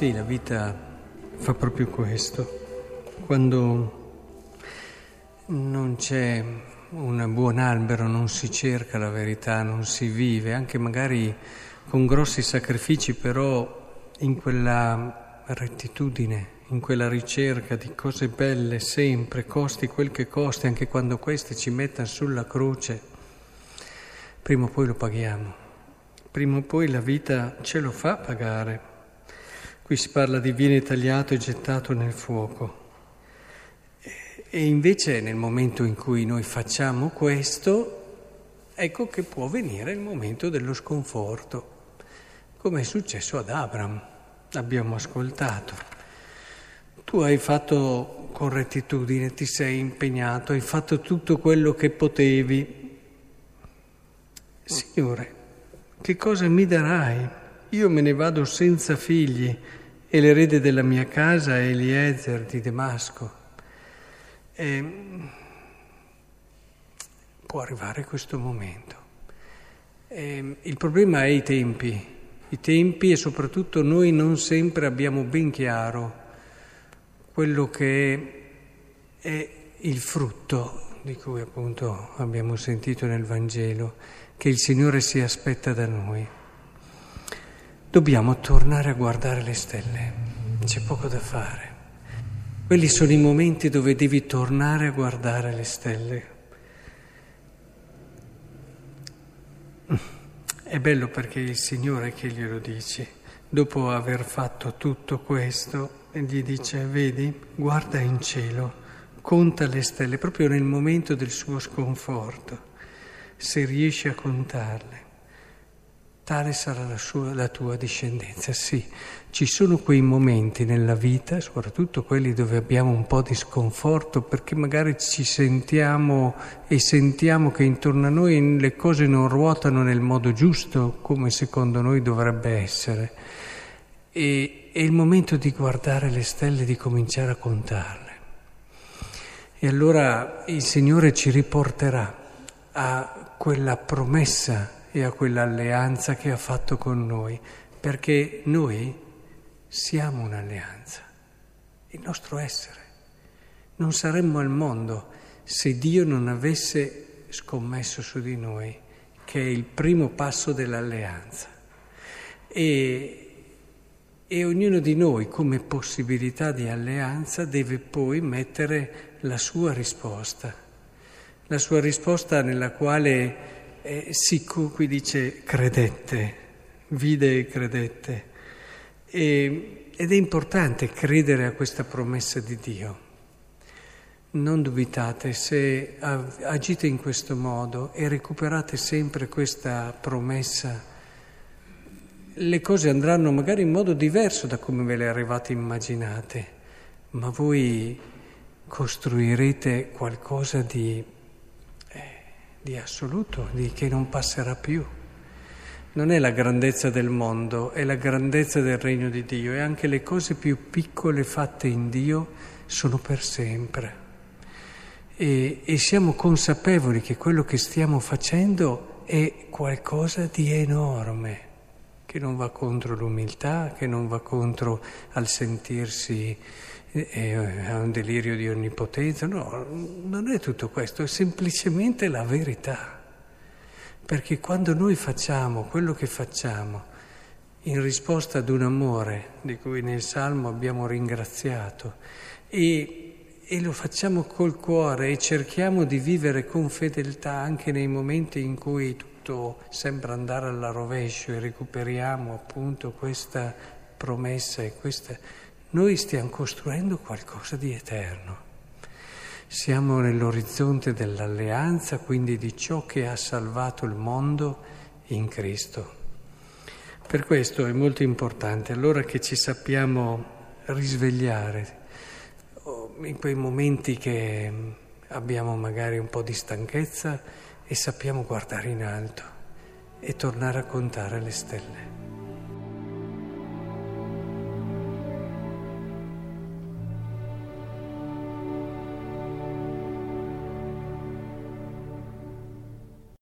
Sì, la vita fa proprio questo. Quando non c'è un buon albero, non si cerca la verità, non si vive, anche magari con grossi sacrifici, però in quella rettitudine, in quella ricerca di cose belle sempre, costi quel che costi, anche quando queste ci mettano sulla croce, prima o poi lo paghiamo, prima o poi la vita ce lo fa pagare. Qui si parla di viene tagliato e gettato nel fuoco. E invece nel momento in cui noi facciamo questo, ecco che può venire il momento dello sconforto, come è successo ad Abram, abbiamo ascoltato. Tu hai fatto con rettitudine, ti sei impegnato, hai fatto tutto quello che potevi. Signore, che cosa mi darai? Io me ne vado senza figli e l'erede della mia casa è Eliezer di Damasco. E può arrivare questo momento. E il problema è i tempi, i tempi e soprattutto noi non sempre abbiamo ben chiaro quello che è il frutto di cui appunto abbiamo sentito nel Vangelo, che il Signore si aspetta da noi. Dobbiamo tornare a guardare le stelle, c'è poco da fare. Quelli sono i momenti dove devi tornare a guardare le stelle. È bello perché il Signore che glielo dice, dopo aver fatto tutto questo, gli dice, vedi, guarda in cielo, conta le stelle, proprio nel momento del suo sconforto, se riesci a contarle tale sarà la, sua, la tua discendenza. Sì, ci sono quei momenti nella vita, soprattutto quelli dove abbiamo un po' di sconforto, perché magari ci sentiamo e sentiamo che intorno a noi le cose non ruotano nel modo giusto, come secondo noi dovrebbe essere. E è il momento di guardare le stelle e di cominciare a contarle. E allora il Signore ci riporterà a quella promessa e a quell'alleanza che ha fatto con noi, perché noi siamo un'alleanza, il nostro essere. Non saremmo al mondo se Dio non avesse scommesso su di noi, che è il primo passo dell'alleanza. E, e ognuno di noi come possibilità di alleanza deve poi mettere la sua risposta, la sua risposta nella quale eh, Siccu qui dice credette, vide e credette. E, ed è importante credere a questa promessa di Dio. Non dubitate, se agite in questo modo e recuperate sempre questa promessa, le cose andranno magari in modo diverso da come ve le arrivate immaginate, ma voi costruirete qualcosa di di assoluto, di che non passerà più. Non è la grandezza del mondo, è la grandezza del regno di Dio e anche le cose più piccole fatte in Dio sono per sempre. E, e siamo consapevoli che quello che stiamo facendo è qualcosa di enorme, che non va contro l'umiltà, che non va contro al sentirsi ha un delirio di onnipotenza, no, non è tutto questo, è semplicemente la verità. Perché quando noi facciamo quello che facciamo in risposta ad un amore di cui nel Salmo abbiamo ringraziato e, e lo facciamo col cuore e cerchiamo di vivere con fedeltà anche nei momenti in cui tutto sembra andare alla rovescio e recuperiamo appunto questa promessa e questa noi stiamo costruendo qualcosa di eterno. Siamo nell'orizzonte dell'alleanza, quindi di ciò che ha salvato il mondo in Cristo. Per questo è molto importante allora che ci sappiamo risvegliare oh, in quei momenti che abbiamo magari un po' di stanchezza e sappiamo guardare in alto e tornare a contare le stelle.